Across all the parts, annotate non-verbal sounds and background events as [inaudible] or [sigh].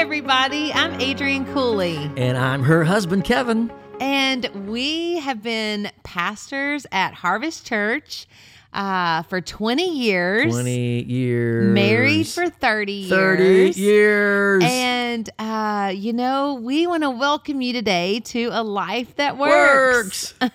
everybody. I'm Adrienne Cooley. And I'm her husband, Kevin. And we have been pastors at Harvest Church uh, for 20 years. 20 years. Married for 30 years. 30 years. And, uh, you know, we want to welcome you today to a life that works. works.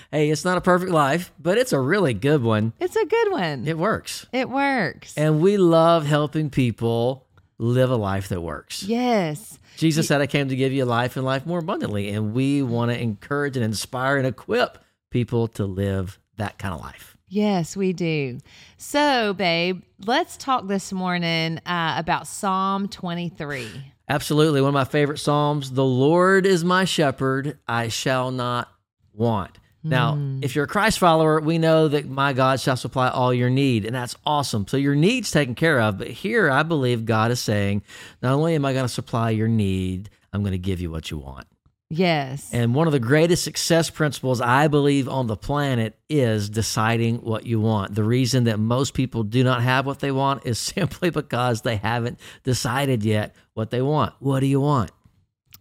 [laughs] hey, it's not a perfect life, but it's a really good one. It's a good one. It works. It works. And we love helping people live a life that works. Yes. Jesus said, I came to give you life and life more abundantly. And we want to encourage and inspire and equip people to live that kind of life. Yes, we do. So, babe, let's talk this morning uh, about Psalm 23. Absolutely. One of my favorite Psalms The Lord is my shepherd, I shall not want. Now, Hmm. if you're a Christ follower, we know that my God shall supply all your need, and that's awesome. So your need's taken care of. But here, I believe God is saying, not only am I going to supply your need, I'm going to give you what you want. Yes. And one of the greatest success principles I believe on the planet is deciding what you want. The reason that most people do not have what they want is [laughs] simply because they haven't decided yet what they want. What do you want?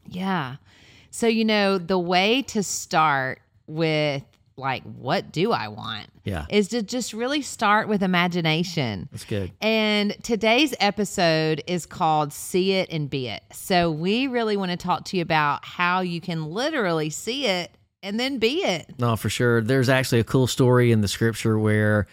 Yeah. So, you know, the way to start with like, what do I want? Yeah. Is to just really start with imagination. That's good. And today's episode is called See It and Be It. So, we really want to talk to you about how you can literally see it and then be it. No, for sure. There's actually a cool story in the scripture where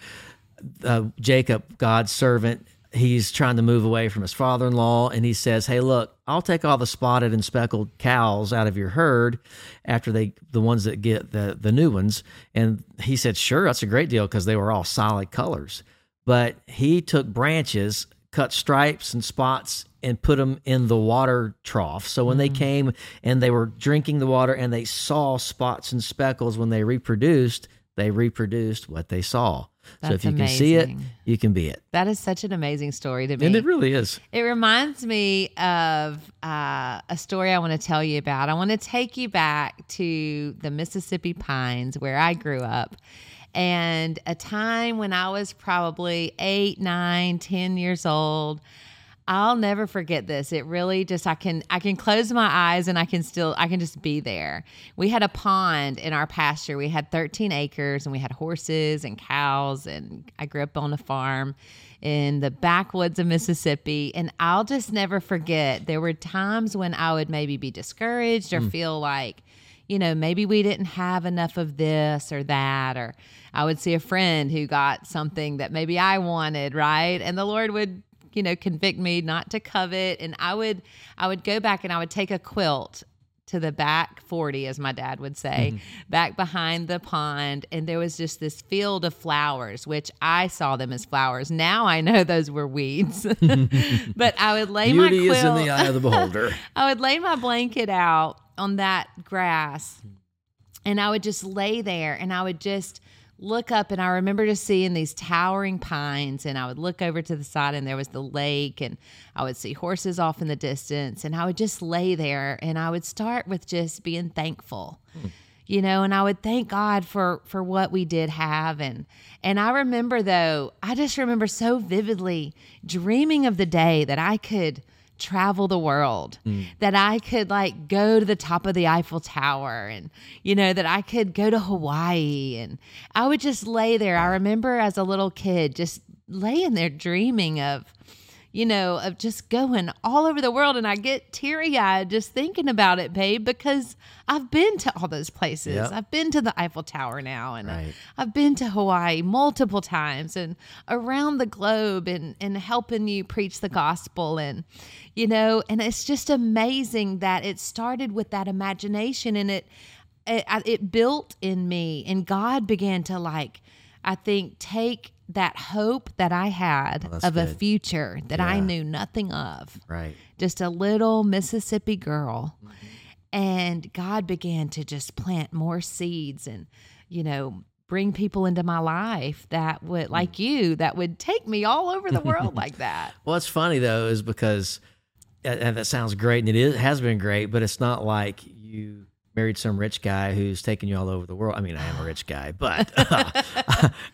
uh, Jacob, God's servant, he's trying to move away from his father in law. And he says, Hey, look, I'll take all the spotted and speckled cows out of your herd after they, the ones that get the, the new ones. And he said, Sure, that's a great deal because they were all solid colors. But he took branches, cut stripes and spots, and put them in the water trough. So when they mm. came and they were drinking the water and they saw spots and speckles when they reproduced, they reproduced what they saw. so if you can see it, you can be it. That is such an amazing story to me. And it really is. It reminds me of uh, a story I want to tell you about. I want to take you back to the Mississippi Pines where I grew up and a time when I was probably eight, nine, ten years old. I'll never forget this. It really just I can I can close my eyes and I can still I can just be there. We had a pond in our pasture. We had 13 acres and we had horses and cows and I grew up on a farm in the backwoods of Mississippi and I'll just never forget there were times when I would maybe be discouraged or mm. feel like you know, maybe we didn't have enough of this or that, or I would see a friend who got something that maybe I wanted, right? And the Lord would, you know, convict me not to covet. And I would, I would go back and I would take a quilt to the back 40, as my dad would say, mm-hmm. back behind the pond. And there was just this field of flowers, which I saw them as flowers. Now I know those were weeds. [laughs] but I would lay my Beauty quilt. is in the eye of the beholder. [laughs] I would lay my blanket out on that grass and I would just lay there and I would just look up and I remember just seeing these towering pines and I would look over to the side and there was the lake and I would see horses off in the distance and I would just lay there and I would start with just being thankful. Hmm. You know, and I would thank God for for what we did have and and I remember though, I just remember so vividly dreaming of the day that I could travel the world mm. that i could like go to the top of the eiffel tower and you know that i could go to hawaii and i would just lay there. I remember as a little kid just laying there dreaming of you know of just going all over the world and i get teary-eyed just thinking about it babe because i've been to all those places Yep. i've been to the eiffel tower now and uh, Right. I've been to Hawaii multiple times and around the globe and, and helping you preach the gospel. And, you know, and it's just amazing that it started with that imagination and it, it, it built in me. And God began to, like, I think, take that hope that I had oh, that's of a future that I knew nothing of Right. just a little Mississippi girl. Mm-hmm. And God began to just plant more seeds and, you know, bring people into my life that would, hmm. like you, that would take me all over the world like that. [laughs] What's funny though is because and and that sounds great and it is has been great, but it's not like you married some rich guy who's taking you all over the world. I mean, I am a rich guy, [sighs] but [laughs]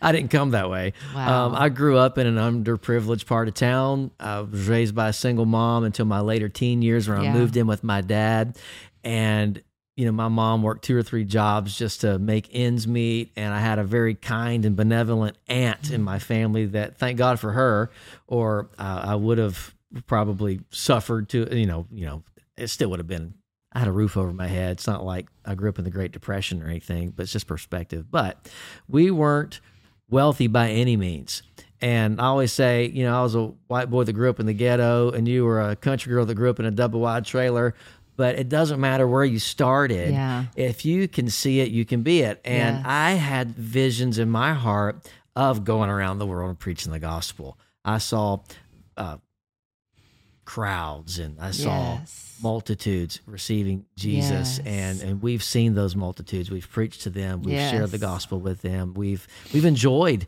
I didn't come that way. Wow. Um, I grew up in an underprivileged part of town. I was raised by a single mom until my later teen years, where Yeah. I moved in with my dad, and you know, my mom worked two or three jobs just to make ends meet, and I had a very kind and benevolent aunt in my family that, thank God for her, or uh, I would have probably suffered to, you know, you know, it still would have been. I had a roof over my head. It's not like I grew up in the Great Depression or anything, but it's just perspective. But we weren't wealthy by any means. And I always say, you know, I was a white boy that grew up in the ghetto, and you were a country girl that grew up in a double wide trailer. But it doesn't matter where you started. Yeah. If you can see it, you can be it. And Yes. I had visions in my heart of going around the world and preaching the gospel. I saw uh, crowds and I saw Yes. multitudes receiving Jesus Yes. and and we've seen those multitudes we've preached to them we've shared the gospel with them we've we've enjoyed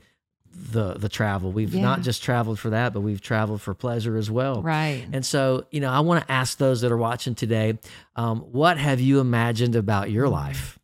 the the travel we've Yeah. not just traveled for that but we've traveled for pleasure as well Right. and so you know I want to ask those that are watching today um, what have you imagined about your life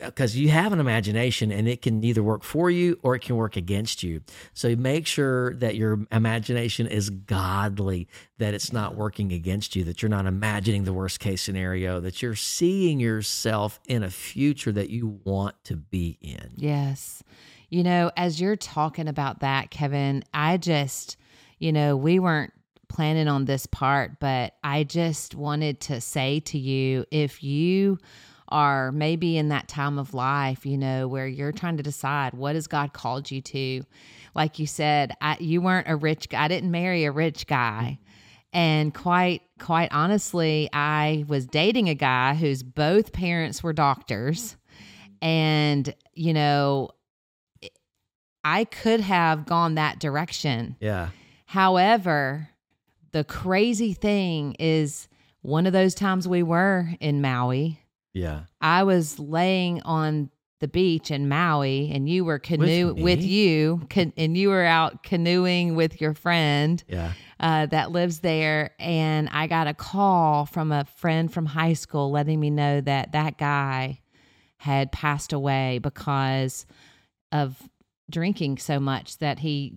Uh, because you have an imagination and it can either work for you or it can work against you. So make sure that your imagination is godly, that it's not working against you, that you're not imagining the worst case scenario, that you're seeing yourself in a future that you want to be in. Yes. You know, as you're talking about that, Kevin, I just, you know, we weren't planning on this part, but I just wanted to say to you if you are maybe in that time of life, you know, where you're trying to decide what has God called you to. Like you said, I, you weren't a rich guy. I didn't marry a rich guy. And quite quite honestly, I was dating a guy whose both parents were doctors. And, you know, I could have gone that direction. Yeah. However, the crazy thing is one of those times we were in Maui, Yeah. I was laying on the beach in Maui and you were canoe me? with, you can, and you were out canoeing with your friend Yeah. uh, that lives there. And I got a call from a friend from high school letting me know that that guy had passed away because of drinking so much that he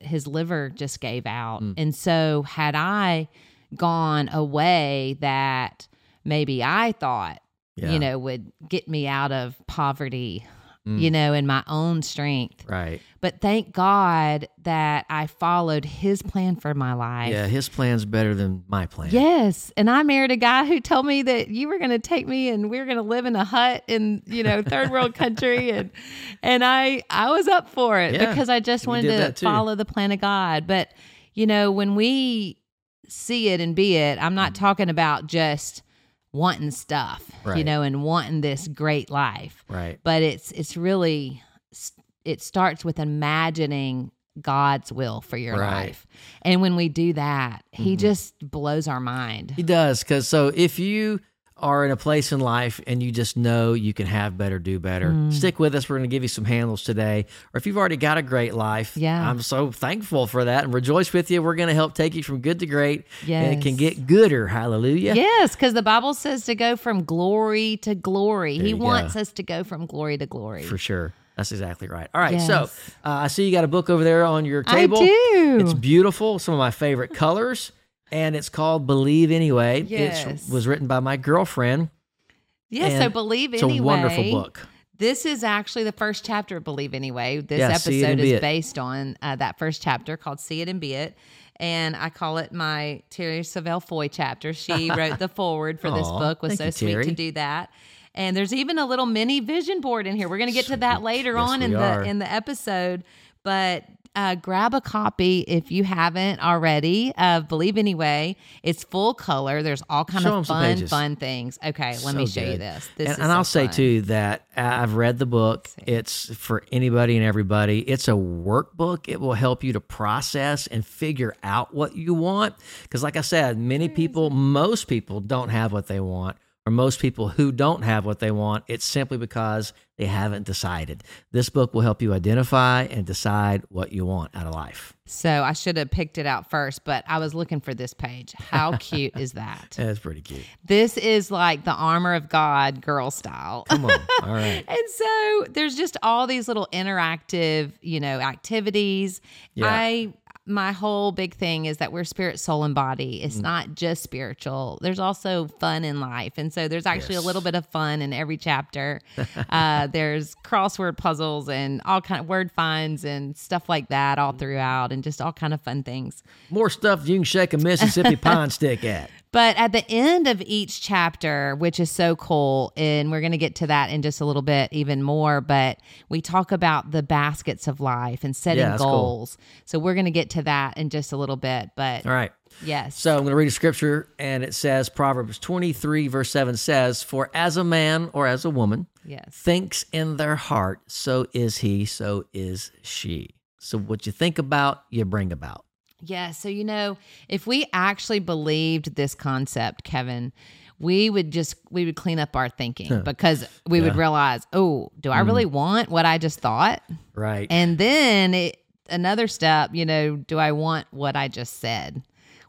his liver just gave out. Mm. And so had I gone away that maybe I thought Yeah. you know would get me out of poverty, Mm. you know, in my own strength. Right. But thank God that I followed his plan for my life. Yeah. His plan's better than my plan. Yes, and I married a guy who told me that you were going to take me and we were going to live in a hut in you know third world [laughs] country, and and I I was up for it Yeah, because I just wanted to follow the plan of God. But you know when we see it and be it, I'm not talking about just wanting stuff, you know, and wanting this great life, Right. but it's it's really it starts with imagining God's will for your Right. life. And when we do that, he Mhm. just blows our mind. He does. Because so if you are in a place in life and you just know you can have better, do better, Mm. stick with us. We're going to give you some handles today. Or if you've already got a great life, Yeah. I'm so thankful for that and rejoice with you. We're going to help take you from good to great. And it can get gooder. Hallelujah. Yes, because the Bible says to go from glory to glory. There he you go. wants us to go from glory to glory. For sure. That's exactly right. All right. So uh, I see you got a book over there on your table. I do. It's beautiful. Some of my favorite colors. And it's called Believe Anyway. Yes. It was written by my girlfriend. Yes, so believe It's anyway. a wonderful book. This is actually the first chapter of Believe Anyway. This Yeah, episode is based on uh, that first chapter called See It and Be It. And I call it my Terri Savelle Foy chapter. She [laughs] wrote the foreword for this book. Was so you, sweet Terri. to do that. And there's even a little mini vision board in here. We're going to get to that later Yes, on in we the in the episode. But uh, grab a copy if you haven't already of Believe Anyway. It's full color. There's all kind Show of fun, fun things. Okay, let me So show you this. This and, is and so I'll say too that I've read the book. It's for anybody and everybody. It's a workbook. It will help you to process and figure out what you want. Because, like I said, many people, most people, don't have what they want or most people who don't have what they want, it's simply because they haven't decided. This book will help you identify and decide what you want out of life. So I should have picked it out first, but I was looking for this page. How [laughs] cute is that? [laughs] That's pretty cute. This is like the armor of God girl style. Come on. [laughs] All right. And so there's just all these little interactive, you know, activities. Yeah. I my whole big thing is that we're spirit, soul, and body. It's not just spiritual. There's also fun in life, and so there's actually Yes. a little bit of fun in every chapter. [laughs] uh, there's crossword puzzles and all kind of word finds and stuff like that all throughout, and just all kind of fun things. More stuff you can shake a Mississippi pine stick at. [laughs] But at the end of each chapter, which is so cool, and we're going to get to that in just a little bit even more, but we talk about the baskets of life and setting Yeah, that's cool. goals. So we're going to get to that in just a little bit. But All right. yes. So I'm going to read a scripture, and it says, Proverbs 23, verse 7 says, For as a man or as a woman yes. thinks in their heart, so is he, so is she. So what you think about, you bring about. Yeah. So, you know, if we actually believed this concept, Kevin, we would just, we would clean up our thinking because we would realize, oh, do I Mm-hmm. really want what I just thought? Right. And then it, another step, you know, do I want what I just said?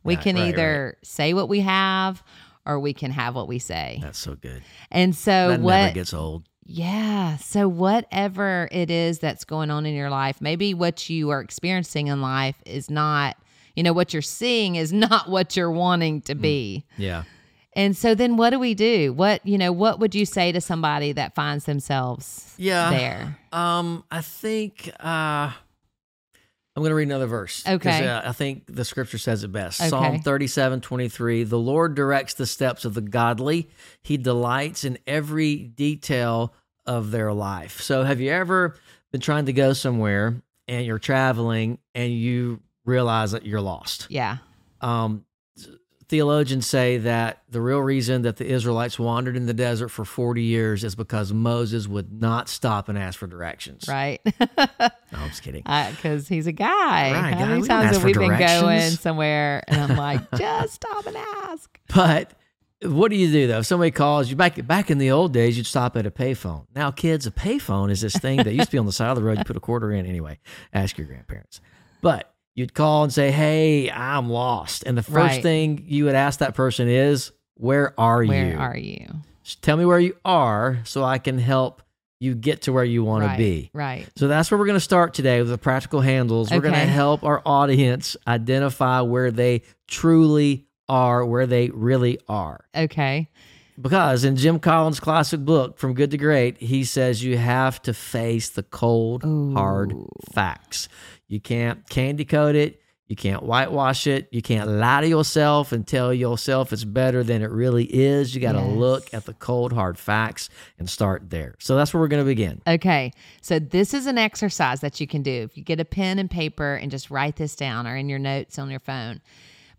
We Right, can right, either say what we have or we can have what we say. That's so good. And so That what never gets old. yeah, so whatever it is that's going on in your life, maybe what you are experiencing in life is not, you know, what you're seeing is [laughs] not what you're wanting Mm. to be. Yeah. And so then what do we do? What, you know, what would you say to somebody that finds themselves Yeah. there? Um, I think uh I'm going to read another verse. Okay. Uh, I think the scripture says it best. Okay. Psalm 37, 23. The Lord directs the steps of the godly. He delights in every detail of their life. So, have you ever been trying to go somewhere and you're traveling and you realize that you're lost? Yeah. Um, theologians say that the real reason that the Israelites wandered in the desert for 40 years is because Moses would not stop and ask for directions. Right. [laughs] No, I'm just kidding. Because he's a guy. Right, How many times have we been going somewhere and I'm like, [laughs] just stop and ask? But what do you do though? If somebody calls you back back in the old days, you'd stop at a payphone. Now, kids, a payphone is this thing that used to be on the side of the road. You put a quarter in anyway. Ask your grandparents. But you'd call and say, "Hey, I'm lost," and the first Right. thing you would ask that person is, "Where are Where you? Where are you? Just Tell me where you are, so I can help you get to where you want right. to be." Right. So that's where we're going to start today with the practical handles. We're going to help our audience identify where they truly are, where they really are. Okay. Because in Jim Collins' classic book, From Good to Great, he says you have to face the cold, hard facts. You can't candy coat it. You can't whitewash it. You can't lie to yourself and tell yourself it's better than it really is. You got to Yes. look at the cold, hard facts and start there. So that's where we're going to begin. Okay. So this is an exercise that you can do. If you get a pen and paper and just write this down or in your notes on your phone.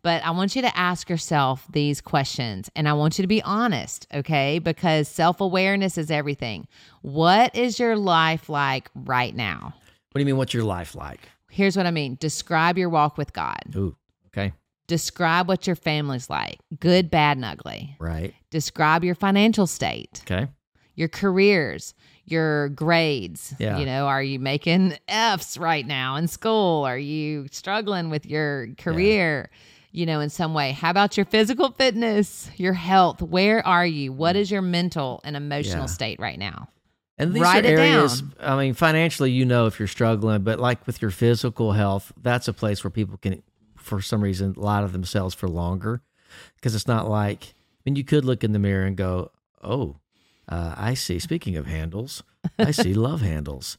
But I want you to ask yourself these questions and I want you to be honest, okay? Because self awareness is everything. What is your life like right now? What do you mean, what's your life like? Here's what I mean describe your walk with God, Ooh, okay, describe what your family's like good, bad, and ugly. right. Describe your financial state. Okay. your careers, your grades. Yeah. You know, are you making F's right now in school? Are you struggling with your career? You know, in some way. How about your physical fitness, your health? Where are you? What mm. is your mental and emotional Yeah. state right now? And these Write are areas, down. I mean, financially, you know, if you're struggling, but like with your physical health, that's a place where people can, for some reason, lie to themselves for longer. Because it's not like, I mean, you could look in the mirror and go, oh, uh, I see. Speaking of handles, I see [laughs] love handles.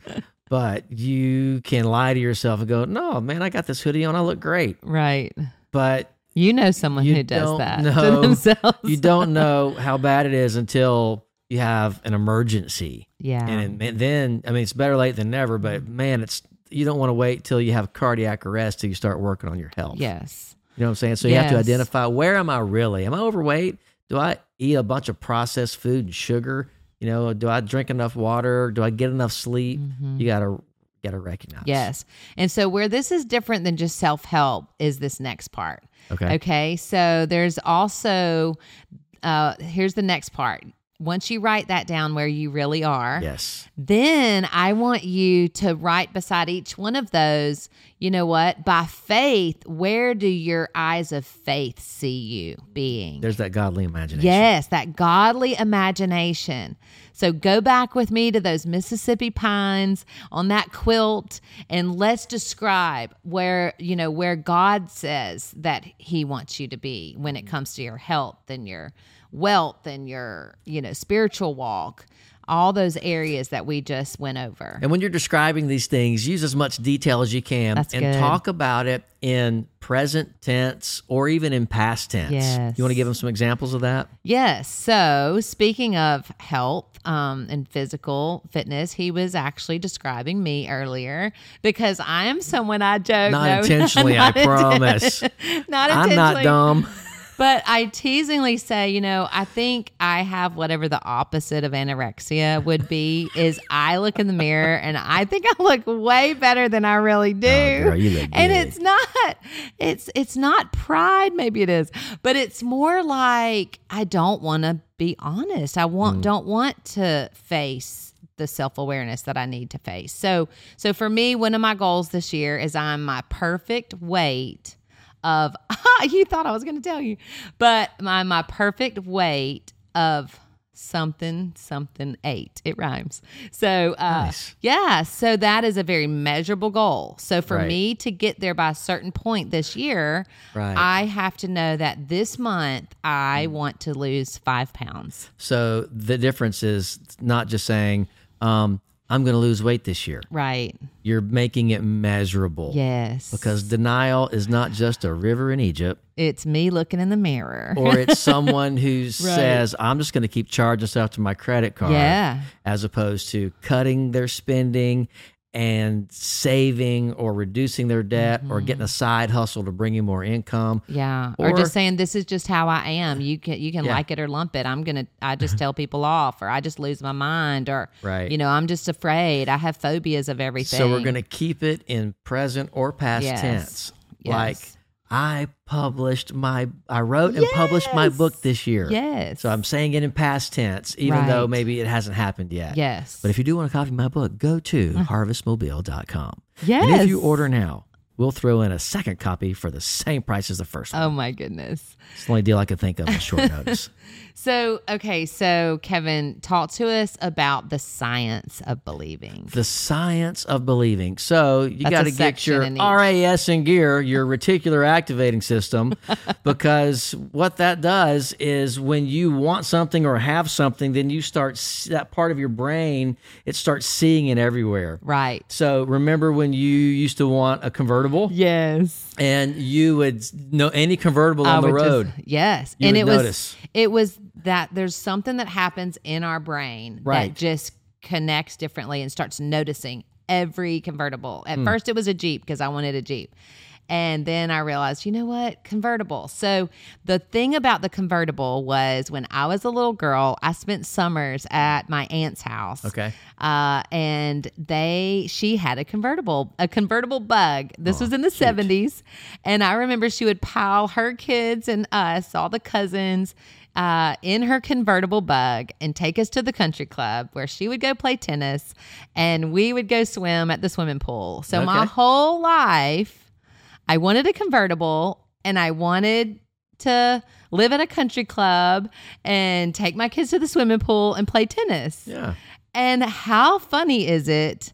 But you can lie to yourself and go, no, man, I got this hoodie on. I look great. Right. But You know someone You who does that know. to themselves. you don't [laughs] know how bad it is until you have an emergency. yeah. And, it- and then, I mean, it's better late than never, but man, it's, you don't want to wait till you have cardiac arrest till you start working on your health. yes. You know what I'm saying? So you have to identify where am I really? Am I overweight? Do I eat a bunch of processed food and sugar? You know, do I drink enough water? Do I get enough sleep? You gotta gotta recognize. Mm-hmm. Yes. And so where this is different than just self-help is this next part. Okay. Okay. So there's also uh, here's the next part. Once you write that down where you really are, Yes. then I want you to write beside each one of those, you know what? By faith, where do your eyes of faith see you being? There's that godly imagination. Yes, that godly imagination. So go back with me to those Mississippi pines on that quilt and let's describe where, you know, where God says that he wants you to be when it comes to your health and your wealth and your, you know, spiritual walk. All those areas that we just went over. And when you're describing these things, use as much detail as you can That's and good. talk about it in present tense or even in past tense. Yes. You want to give them some examples of that? Yes. So, speaking of health um, and physical fitness, he was actually describing me earlier because I am someone I joke. Not no, [laughs] intentionally, I not inten- promise. [laughs] not intentionally. I'm not dumb. But I teasingly say, you know, I think I have whatever the opposite of anorexia would be. is I look in the mirror and I think I look way better than I really do. Oh, girl, and it's not, it's it's not pride. Maybe it is, but it's more like I don't want to be honest. I Mm. want don't want to face the self-awareness that I need to face. So so for me, one of my goals this year is I'm my perfect weight of [laughs] you thought I was going to tell you, but my my perfect weight of something something eight. It rhymes. So uh, Nice. yeah, so that is a very measurable goal. So for Right. me to get there by a certain point this year, Right. I have to know that this month. I want to lose five pounds. So the difference is not just saying, um, I'm going to lose weight this year. Right. You're making it measurable. Yes. Because denial is not just a river in Egypt, it's me looking in the mirror. or it's [laughs] someone who says, I'm just going to keep charging stuff to my credit card. Yeah. As opposed to cutting their spending and saving or reducing their debt or getting mm-hmm. a side hustle to bring in more income. Yeah, or, Or- just saying this is just how I am. You can you can Yeah. like it or lump it. I'm gonna I just mm-hmm. tell people off, or I just lose my mind, or Right. You know, I'm just afraid. I have phobias of everything. So we're going to keep it in present or past Yes. tense. Yes. Like I published my I wrote and published my book this year. yes. So I'm saying it in past tense even though maybe it hasn't happened yet. yes, But if you do want to copy my book, go to mm. harvestmobile.com. yes. And if you order now, we'll throw in a second copy for the same price as the first oh one. oh my goodness. It's the only deal I could think of on short [laughs] notice. So okay, so Kevin, talk to us about the science of believing. the science of believing. So you got to get your. RAS in gear, your reticular activating system, [laughs] because what that does is when you want something or have something, then you start that part of your brain it starts seeing it everywhere. Right. So remember when you used to want a convertible Yes. and you would know any convertible I on the would just- road. yes, and it was it was that there's something that happens in our brain Right. that just connects differently and starts noticing every convertible. At Hmm. first, it was a Jeep because I wanted a Jeep. And then I realized, you know what? Convertible. So the thing about the convertible was when I was a little girl, I spent summers at my aunt's house. Okay. Uh, and they, she had a convertible, a convertible bug. This was in the 70s. And I remember she would pile her kids and us, all the cousins, uh, in her convertible bug and take us to the country club where she would go play tennis and we would go swim at the swimming pool. So my whole life, I wanted a convertible and I wanted to live at a country club and take my kids to the swimming pool and play tennis. Yeah. And how funny is it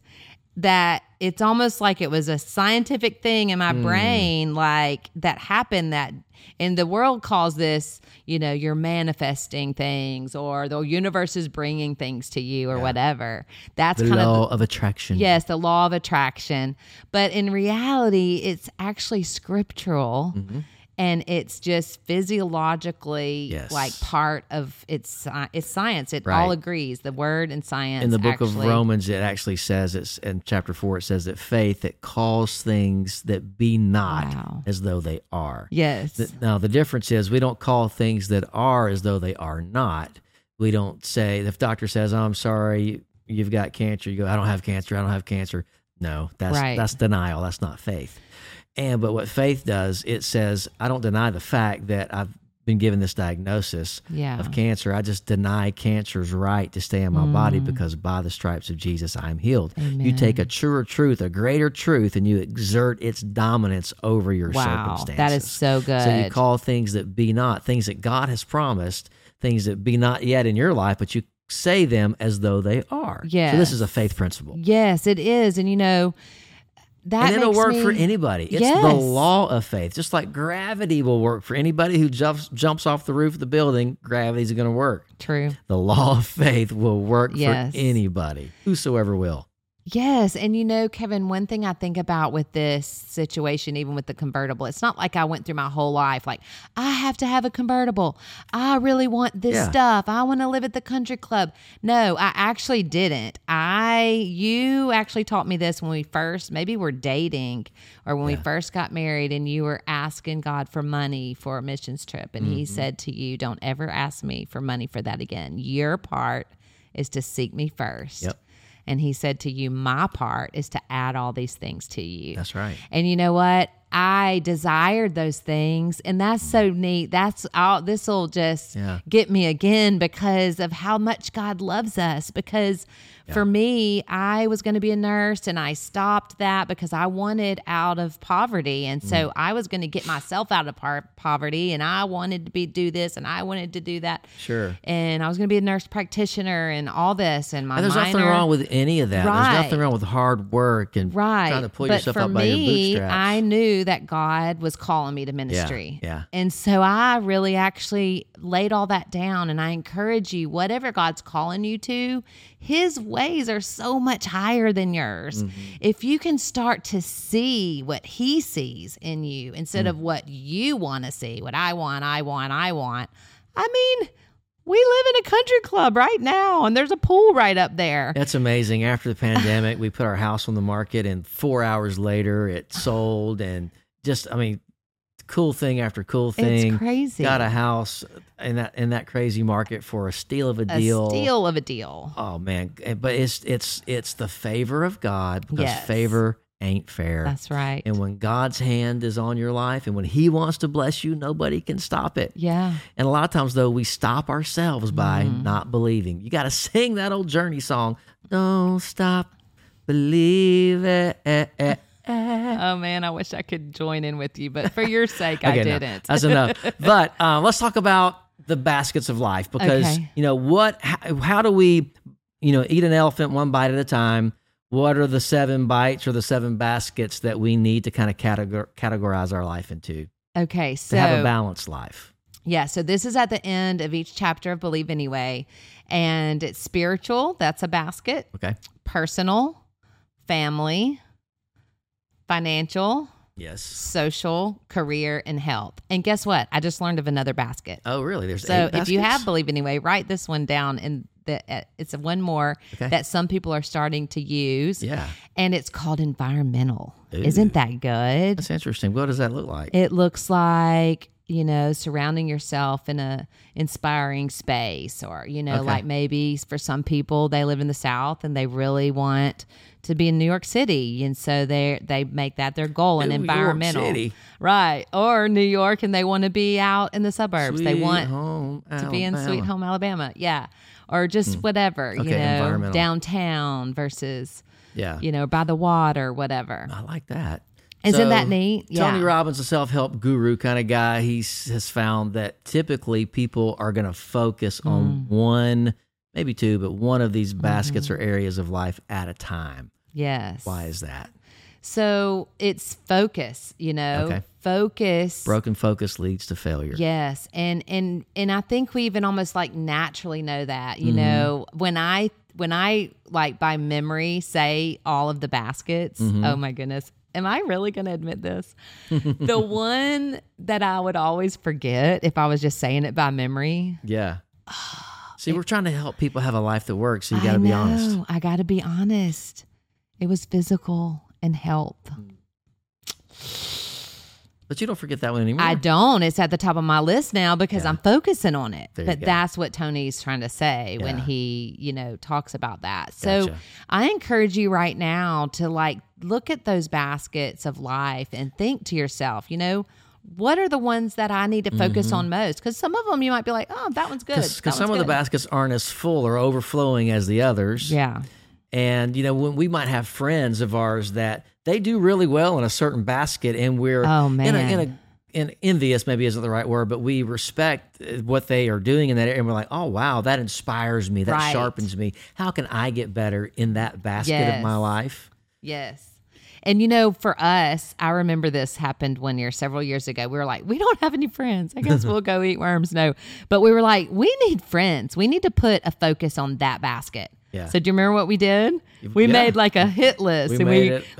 that it's almost like it was a scientific thing in my hmm. brain, like that happened that and the world calls this, you know, you're manifesting things or the universe is bringing things to you or whatever. That's The kind of the law of attraction. Yes, the law of attraction. But in reality, it's actually scriptural mm-hmm. And it's just physiologically Yes. like part of it's it's science. It Right. all agrees. The word and science in the book of Romans, it actually says it's in chapter four. It says that faith it calls things that be not Wow. as though they are. Yes. Th- Now the difference is we don't call things that are as though they are not. We don't say if doctor says, oh, "I'm sorry, you've got cancer," you go, "I don't have cancer. I don't have cancer." No, that's Right. that's denial. That's not faith. And but what faith does, it says, "I don't deny the fact that I've been given this diagnosis Yeah. of cancer, I just deny cancer's right to stay in my body mm. because by the stripes of Jesus, I'm healed. You take a truer truth, a greater truth, and you exert its dominance over your Wow. circumstances. That is so good. So you call things that be not, things that God has promised, things that be not yet in your life, but you say them as though they are. Yeah. So this is a faith principle. yes, it is. And you know, that and it'll work me- for anybody. It's the law of faith. Just like gravity will work for anybody who jumps jumps off the roof of the building, gravity's going to work. True. The law of faith will work Yes. for anybody, whosoever will. Yes. And you know, Kevin, one thing I think about with this situation, even with the convertible, it's not like I went through my whole life like, I have to have a convertible. I really want this Yeah. stuff. I want to live at the country club. No, I actually didn't. I, you actually taught me this when we first, maybe we're dating or when we first got married and you were asking God for money for a missions trip. And he Mm-hmm. said to you, Don't ever ask me for money for that again. Your part is to seek me first. Yep. And he said to you, My part is to add all these things to you. That's right. And you know what? I desired those things. And that's so neat. That's all this will just Yeah. get me again because of how much God loves us. Because for me, I was going to be a nurse and I stopped that because I wanted out of poverty. And so Mm. I was going to get myself out of par- poverty and I wanted to be do this and I wanted to do that. Sure. And I was going to be a nurse practitioner and all this. And my And there's nothing wrong with any of that. Right. There's nothing wrong with hard work and right trying to pull but yourself up by your me bootstraps. i knew that god was calling me to ministry yeah. and so i really actually laid all that down and i encourage you whatever god's calling you to his ways are so much higher than yours Mm-hmm. if you can start to see what he sees in you instead Mm. of what you want to see what i want i want i want i mean we live in a country club right now and there's a pool right up there That's amazing. After the [laughs] pandemic, we put our house on the market, and four hours later, it sold. And just, I mean, cool thing after cool thing. it's crazy Got a house in that in that crazy market for a steal of a a deal. steal of a deal Oh man, but it's it's it's the favor of God because Yes. favor ain't fair. That's right. and when God's hand is on your life and when He wants to bless you, nobody can stop it. yeah. And a lot of times, though, we stop ourselves by Mm-hmm. not believing. You got to [laughs] sing that old Journey song. Don't stop Believe believing. [laughs] Oh man, I wish I could join in with you, but for your sake, I Okay, no, didn't. [laughs] that's enough. But uh, let's talk about the baskets of life because Okay. you know what? How, how do we, you know, eat an elephant one bite at a time? What are the seven bites or the seven baskets that we need to kind of categor- categorize our life into okay, to so have a balanced life? yeah, so this is at the end of each chapter of Believe Anyway, and it's spiritual. That's a basket. Okay. Personal, family, financial, Yes. social, career, and health. And guess what? I just learned of another basket. Oh, really? There's So if you have? Believe Anyway, write this one down and the, uh, it's one more Okay. that some people are starting to use. yeah, And it's called environmental. Ooh. Isn't that good? that's interesting. What does that look like? It looks like, you know, surrounding yourself in a inspiring space or, you know, Okay. like maybe for some people they live in the south and they really want to be in New York City and so they they make that their goal and New York environmental. City. Right. Or New York and they want to be out in the suburbs. they want home to be in Sweet Home Alabama. Yeah. Or just whatever, you know, downtown versus, Yeah, you know, by the water, whatever. I like that. Isn't So, that neat? Tony Robbins, a self help guru kind of guy, he has found that typically people are going to focus Mm. on one, maybe two, but one of these baskets or areas of life at a time. Yes. Why is that? So it's focus, you know, Okay. focus. Broken focus leads to failure. Yes, and and and I think we even almost like naturally know that. Mm-hmm. You know, when I when I like by memory say all of the baskets. Mm-hmm. Oh my goodness, am I really going to admit this? [laughs] the one that I would always forget if I was just saying it by memory. Yeah. See, we're trying to help people have a life that works, so you got to be honest. I got to be honest. It was physical and health. Hmm. But you don't forget that one anymore. I don't. It's at the top of my list now because Yeah. I'm focusing on it. But go. that's what Tony's trying to say when he, you know, talks about that. So Gotcha. I encourage you right now to like look at those baskets of life and think to yourself, you know, what are the ones that I need to focus on most? Because some of them you might be like, oh, that one's good. Because some one's of the baskets aren't as full or overflowing as the others. Yeah. And you know, when we might have friends of ours that they do really well in a certain basket, and we're Oh, in a, in man. a in envious maybe isn't the right word, but we respect uh, what they are doing in that area, and we're like, oh wow, that inspires me, that Right. sharpens me. How can I get better in that basket of my life? Yes. And you know, for us, I remember this happened one year, several years ago. We were like, we don't have any friends. I guess we'll go eat worms. No. But we were like, we need friends. We need to put a focus on that basket. Yeah. So do you remember what we did? We Yeah. made like a hit list We and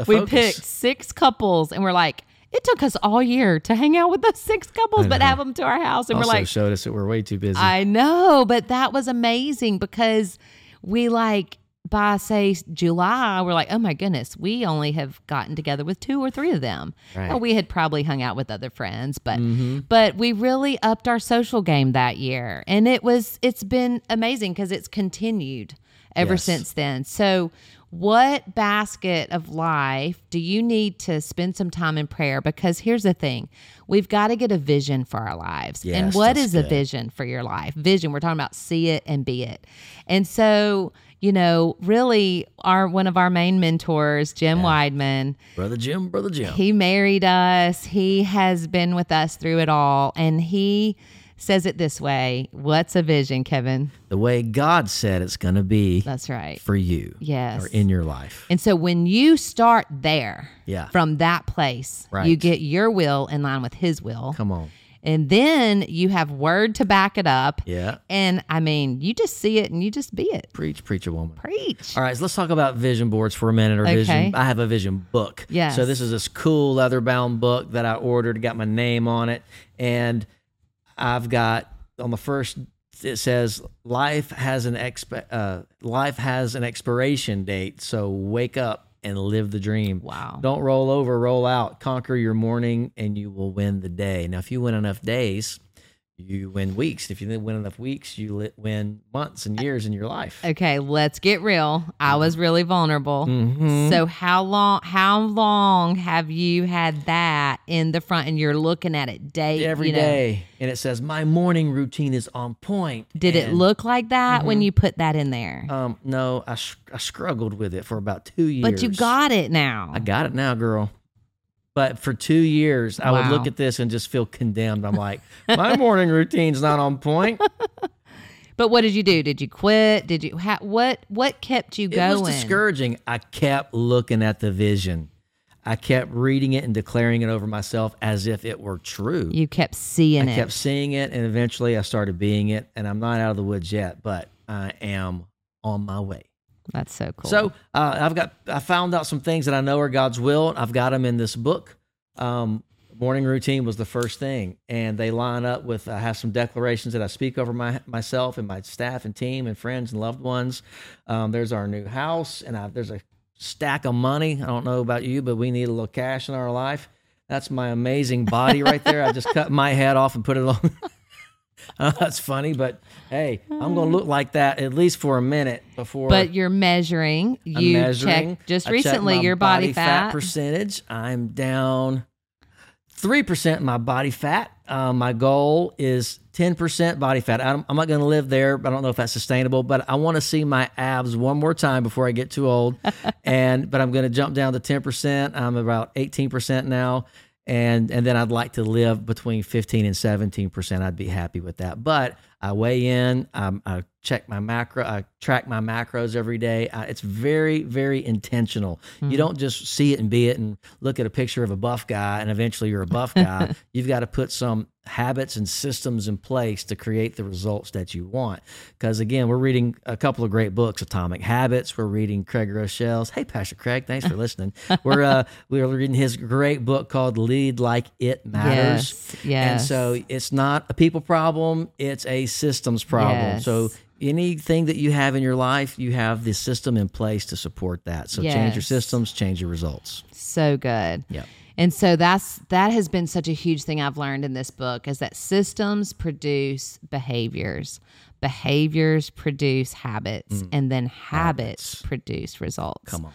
we we picked six couples and we're like, it took us all year to hang out with those six couples, but have them to our house. And Also we're like, showed us that we're way too busy. I know, but that was amazing because we like by say July, we're like, oh my goodness, we only have gotten together with two or three of them. Right. Now, we had probably hung out with other friends, but Mm-hmm. but we really upped our social game that year, and it was it's been amazing because it's continued ever Yes. since then. So. What basket of life do you need to spend some time in prayer? Because here's the thing we've got to get a vision for our lives. and Yes, what that's is a vision for your life? Vision, we're talking about see it and be it. And so, you know, really our one of our main mentors, Jim Weidman, brother Jim, brother Jim. he married us. He has been with us through it all. And he says it this way. What's a vision, Kevin? the way God said it's going to be That's right. for you Yes. or in your life. And so when you start there, Yeah. from that place, right. you get your will in line with his will. Come on. And then you have word to back it up. Yeah. And I mean, you just see it and you just be it. Preach, preacher woman. Preach. All right, so let's talk about vision boards for a minute or Okay. vision. I have a vision book. Yeah. So this is this cool leather bound book that I ordered, got my name on it, and I've got on the first it says life has an exp- uh, life has an expiration date, so wake up and live the dream. Wow. Don't roll over, roll out. Conquer your morning and you will win the day. Now if you win enough days, you win weeks. If you win enough weeks, you win months and years in your life. Okay, let's get real. I was really vulnerable. Mhm. So how long how long have you had that in the front and you're looking at it day every you know, day, and it says my morning routine is on point. Did it look like that when Mm-hmm. you put that in there? Um, no, I struggled with it for about two years. but you got it now. I got it now, girl. But for two years, I would look at this and just feel condemned. I'm like, my [laughs] morning routine's not on point. [laughs] but what did you do? Did you quit? Did you ha- what what kept you going? It was discouraging. I kept looking at the vision. I kept reading it and declaring it over myself as if it were true. You kept seeing I it. I kept seeing it, and eventually I started being it. And I'm not out of the woods yet, but I am on my way. That's so cool. So uh, I've got I found out some things that I know are God's will. I've got them in this book. Um, morning routine was the first thing, and they line up with. I have some declarations that I speak over my myself and my staff and team and friends and loved ones. Um, there's our new house, and I, there's a stack of money. I don't know about you, but we need a little cash in our life. That's my amazing body right there. I just cut my head off and put it on. [laughs] [laughs] Uh, that's funny, but hey, I'm going to look like that at least for a minute before. but you're measuring. I'm You measuring. checked just I recently your body, fat. percentage. I'm down three percent my body fat. Uh, my goal is ten percent body fat. I'm, I'm not going to live there. but I don't know if that's sustainable, but I want to see my abs one more time before I get too old. [laughs] and but I'm going to jump down to ten percent. I'm about eighteen percent now. And and then I'd like to live between 15 and 17 percent. I'd be happy with that. But I weigh in. Um, I check my macro. I track my macros every day. Uh, it's very very intentional. You don't just see it and be it and look at a picture of a buff guy and eventually you're a buff [laughs] guy. You've got to put some habits and systems in place to create the results that you want. Because again, we're reading a couple of great books, Atomic Habits. We're reading Craig Groeschel's. Hey, Pastor Craig, thanks for listening. we're uh, [laughs] we're reading his great book called Lead Like It Matters. Yes, And so it's not a people problem; it's a systems problem. Yes. So anything that you have in your life, you have the system in place to support that. So change your systems, change your results. so good. Yeah. And so that's that has been such a huge thing I've learned in this book is that systems produce behaviors. Behaviors produce habits and then habits, produce results. Mm. Come on.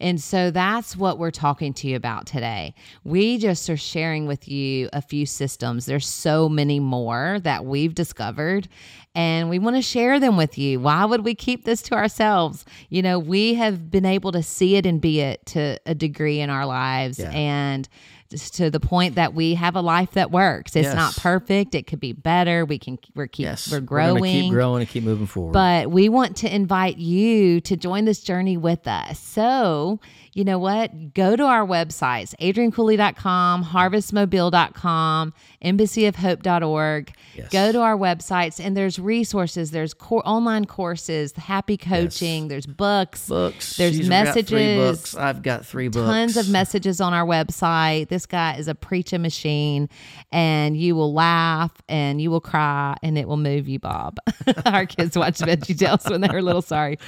And so that's what we're talking to you about today. We just are sharing with you a few systems. There's so many more that we've discovered, and we want to share them with you. Why would we keep this to ourselves? You know, we have been able to see it and be it to a degree in our lives. Yeah. And to the point that we have a life that works. It's Yes. not perfect. It could be better. We can we're keep Yes, we're growing. keep growing and keep moving forward. But we want to invite you to join this journey with us. So, you know what? Go to our websites, adriancooley.com, harvestmobile.com, embassyofhope.org. Yes. Go to our websites and there's resources, there's core, online courses, happy coaching, there's books, books. there's She's got messages, books. I've got three books. tons of messages on our website. This guy is a preaching machine, and you will laugh and you will cry, and it will move you, Bob. [laughs] our kids watched Veggie Tales when they were little. Sorry,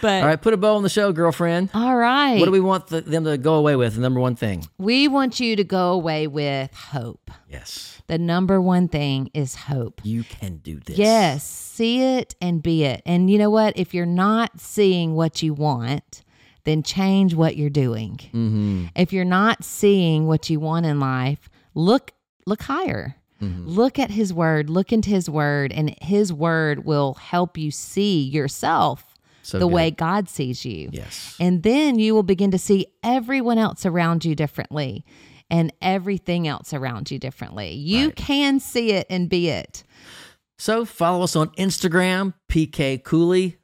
but All right, put a bow on the show, girlfriend. all right, What do we want the, them to go away with? The number one thing. we want you to go away with hope. Yes, The number one thing is hope. you can do this. Yes, see it and be it. And you know what? If you're not seeing what you want, then change what you're doing. Mm-hmm. If you're not seeing what you want in life, look look higher. Mm-hmm. Look at his word, look into his word and his word will help you see yourself So the good. way God sees you. Yes. And then you will begin to see everyone else around you differently and everything else around you differently. You Right. can see it and be it. So follow us on Instagram, PK Cooley,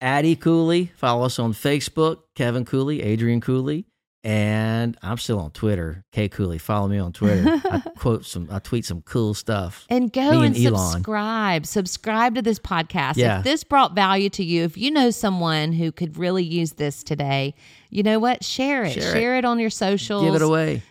Addie Cooley. Follow us on Facebook, Kevin Cooley, Adrian Cooley. And I'm still on Twitter, K Cooley. Follow me on Twitter. I [laughs] quote some, I tweet some cool stuff. And go Me and, and subscribe. Subscribe to this podcast. Yeah. If this brought value to you, if you know someone who could really use this today, you know what? Share it. Share Share, it. it. on your socials. Give it away.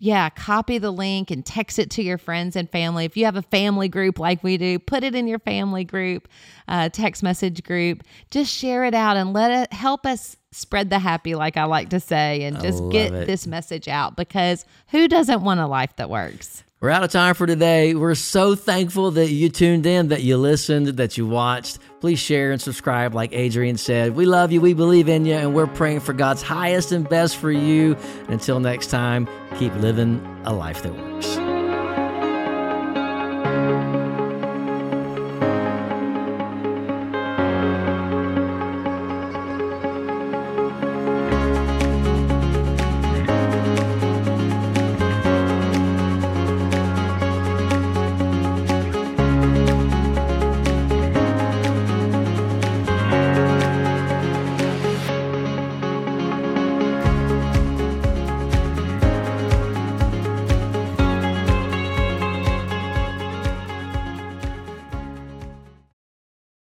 Yeah, copy the link and text it to your friends and family. If you have a family group like we do, put it in your family group, uh, text message group. Just share it out and let it help us spread the happy, like I like to say, and just get it. this message out because who doesn't want a life that works? We're out of time for today. We're so thankful that you tuned in, that you listened, that you watched. Please share and subscribe, like Adrian said. We love you, we believe in you, and we're praying for God's highest and best for you. Until next time, keep living a life that works.